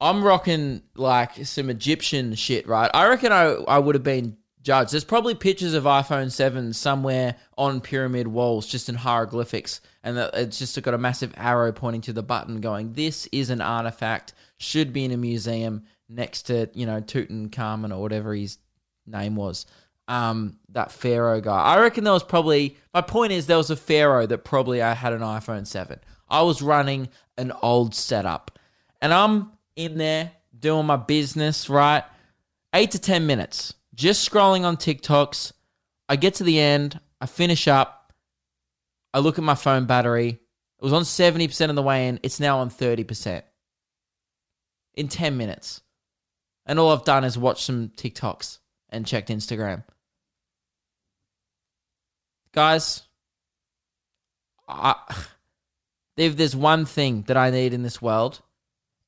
I'm rocking like some Egyptian shit, right? I reckon I I would have been judged. There's probably pictures of iPhone 7 somewhere on pyramid walls, just in hieroglyphics, and it's just got a massive arrow pointing to the button, going, "This is an artifact. Should be in a museum next to you know Tutankhamun or whatever his name was." Um, that Pharaoh guy. I reckon there was probably. My point is, there was a Pharaoh that probably I had an iPhone 7. I was running an old setup, and I'm in there doing my business, right? Eight to 10 minutes, just scrolling on TikToks. I get to the end, I finish up, I look at my phone battery. It was on 70% of the way in, it's now on 30%. In 10 minutes. And all I've done is watch some TikToks and checked Instagram. Guys, I, if there's one thing that I need in this world,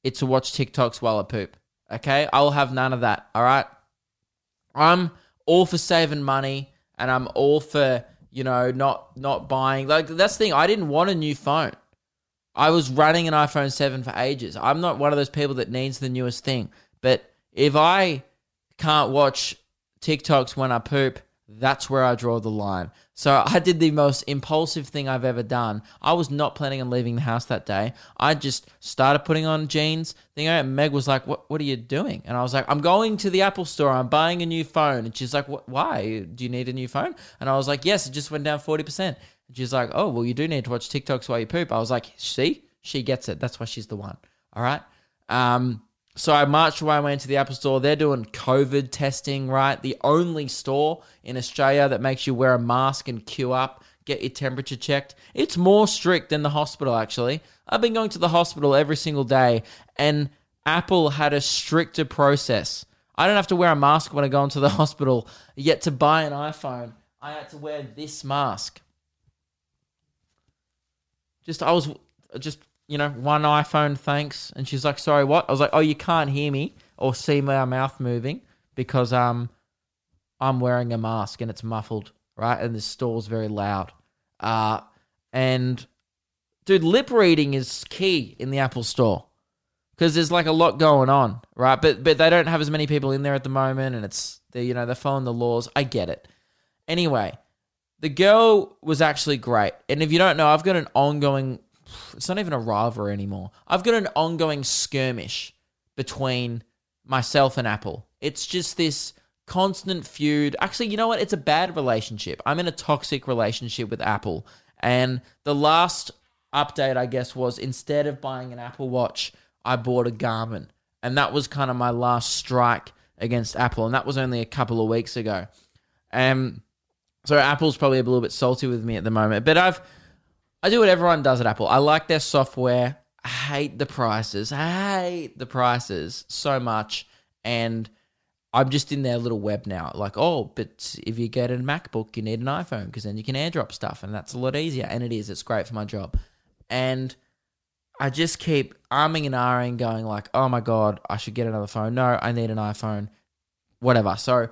it's to watch TikToks while I poop. Okay? I'll have none of that. All right? I'm all for saving money and I'm all for, you know, not not buying like that's the thing. I didn't want a new phone. I was running an iPhone 7 for ages. I'm not one of those people that needs the newest thing. But if I can't watch TikToks when I poop, that's where I draw the line. So I did the most impulsive thing I've ever done. I was not planning on leaving the house that day. I just started putting on jeans. Thing and Meg was like, "What? What are you doing?" And I was like, "I'm going to the Apple Store. I'm buying a new phone." And she's like, "What? Why? Do you need a new phone?" And I was like, "Yes, it just went down forty percent." She's like, "Oh, well, you do need to watch TikToks while you poop." I was like, "See, she gets it. That's why she's the one." All right. Um, so I marched away, I went to the Apple Store. They're doing COVID testing, right? The only store in Australia that makes you wear a mask and queue up, get your temperature checked. It's more strict than the hospital, actually. I've been going to the hospital every single day, and Apple had a stricter process. I don't have to wear a mask when I go into the hospital, yet to buy an iPhone, I had to wear this mask. Just, I was just you know, one iPhone, thanks. And she's like, sorry, what? I was like, oh, you can't hear me or see my mouth moving because um, I'm wearing a mask and it's muffled, right? And this store's very loud. Uh, and dude, lip reading is key in the Apple Store because there's like a lot going on, right? But but they don't have as many people in there at the moment, and it's they you know they're following the laws. I get it. Anyway, the girl was actually great, and if you don't know, I've got an ongoing it's not even a rivalry anymore. I've got an ongoing skirmish between myself and Apple. It's just this constant feud. Actually, you know what? It's a bad relationship. I'm in a toxic relationship with Apple. And the last update, I guess, was instead of buying an Apple Watch, I bought a Garmin. And that was kind of my last strike against Apple. And that was only a couple of weeks ago. Um, so Apple's probably a little bit salty with me at the moment. But I've I do what everyone does at Apple. I like their software. I hate the prices. I hate the prices so much. And I'm just in their little web now. Like, oh, but if you get a MacBook, you need an iPhone because then you can airdrop stuff and that's a lot easier. And it is. It's great for my job. And I just keep arming and ahhing, going like, oh my God, I should get another phone. No, I need an iPhone. Whatever. So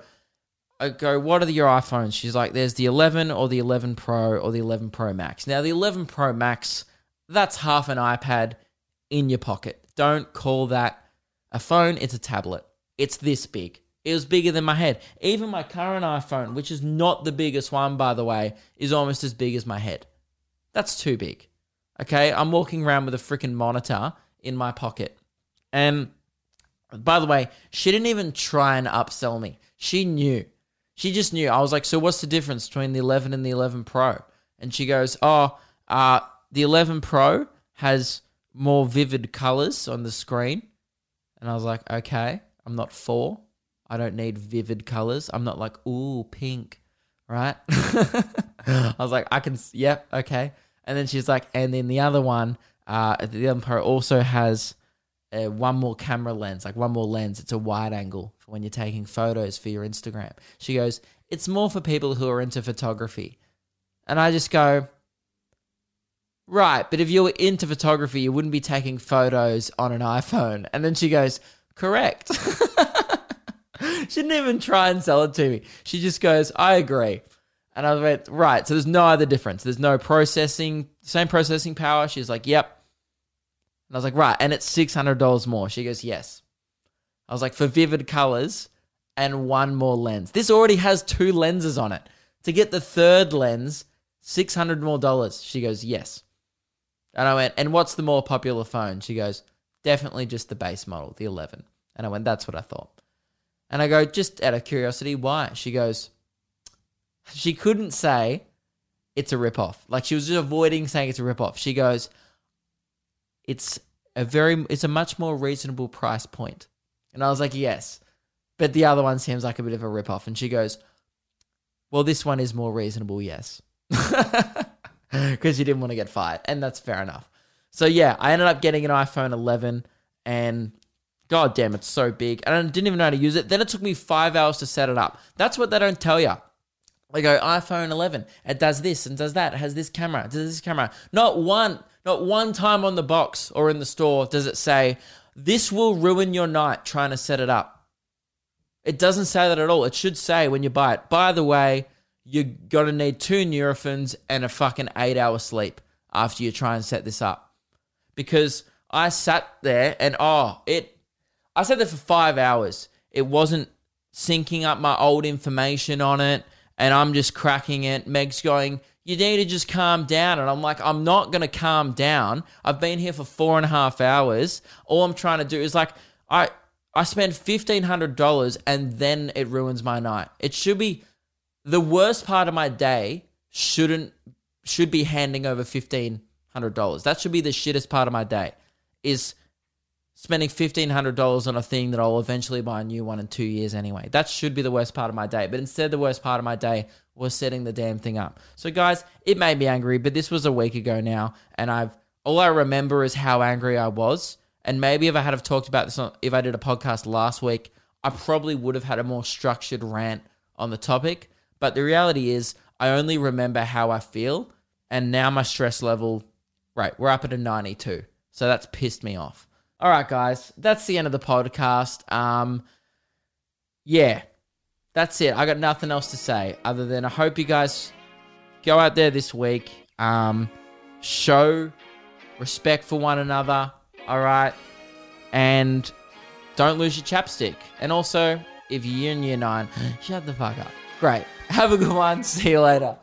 I go, what are your iPhones? She's like, there's the 11 or the 11 Pro or the 11 Pro Max. Now, the 11 Pro Max, that's half an iPad in your pocket. Don't call that a phone, it's a tablet. It's this big. It was bigger than my head. Even my current iPhone, which is not the biggest one, by the way, is almost as big as my head. That's too big. Okay, I'm walking around with a freaking monitor in my pocket. And by the way, she didn't even try and upsell me. She knew she just knew. I was like, so what's the difference between the 11 and the 11 Pro? And she goes, oh, uh, the 11 Pro has more vivid colors on the screen. And I was like, okay, I'm not four. I don't need vivid colors. I'm not like, ooh, pink, right? I was like, I can, yep, yeah, okay. And then she's like, and then the other one, uh, the 11 Pro also has uh, one more camera lens, like one more lens. It's a wide angle when you're taking photos for your Instagram. She goes, It's more for people who are into photography. And I just go, Right, but if you were into photography, you wouldn't be taking photos on an iPhone. And then she goes, Correct. she didn't even try and sell it to me. She just goes, I agree. And I went, Right, so there's no other difference. There's no processing, same processing power. She's like, Yep and I was like, right, and it's six hundred dollars more. She goes, yes. I was like, for vivid colors and one more lens. This already has two lenses on it. To get the third lens, 600 more dollars. She goes, Yes. And I went, And what's the more popular phone? She goes, Definitely just the base model, the 11. And I went, That's what I thought. And I go, Just out of curiosity, why? She goes, She couldn't say it's a ripoff. Like she was just avoiding saying it's a ripoff. She goes, It's a very, it's a much more reasonable price point. And I was like, Yes. But the other one seems like a bit of a ripoff. And she goes, Well, this one is more reasonable, yes. Because you didn't want to get fired. And that's fair enough. So yeah, I ended up getting an iPhone 11 and god damn, it's so big. And I didn't even know how to use it. Then it took me five hours to set it up. That's what they don't tell you. They go iPhone 11. It does this and does that. It has this camera. It does this camera. Not one, not one time on the box or in the store does it say this will ruin your night trying to set it up. It doesn't say that at all. It should say when you buy it. By the way, you're gonna need two Nurofens and a fucking eight hour sleep after you try and set this up. Because I sat there and oh, it I sat there for five hours. It wasn't syncing up my old information on it, and I'm just cracking it. Meg's going, You need to just calm down. And I'm like, I'm not going to calm down. I've been here for four and a half hours. All I'm trying to do is like, I. I spend $1,500 and then it ruins my night. It should be the worst part of my day shouldn't should be handing over fifteen hundred dollars. That should be the shittest part of my day. Is spending fifteen hundred dollars on a thing that I'll eventually buy a new one in two years anyway. That should be the worst part of my day. But instead, the worst part of my day was setting the damn thing up. So, guys, it made me angry. But this was a week ago now, and I've all I remember is how angry I was. And maybe if I had have talked about this, if I did a podcast last week, I probably would have had a more structured rant on the topic. But the reality is, I only remember how I feel, and now my stress level, right, we're up at a 92. So that's pissed me off. All right, guys, that's the end of the podcast. Um, yeah, that's it. I got nothing else to say other than I hope you guys go out there this week, um, show respect for one another. All right, and don't lose your chapstick. And also, if you're in year nine, shut the fuck up. Great. Have a good one. See you later.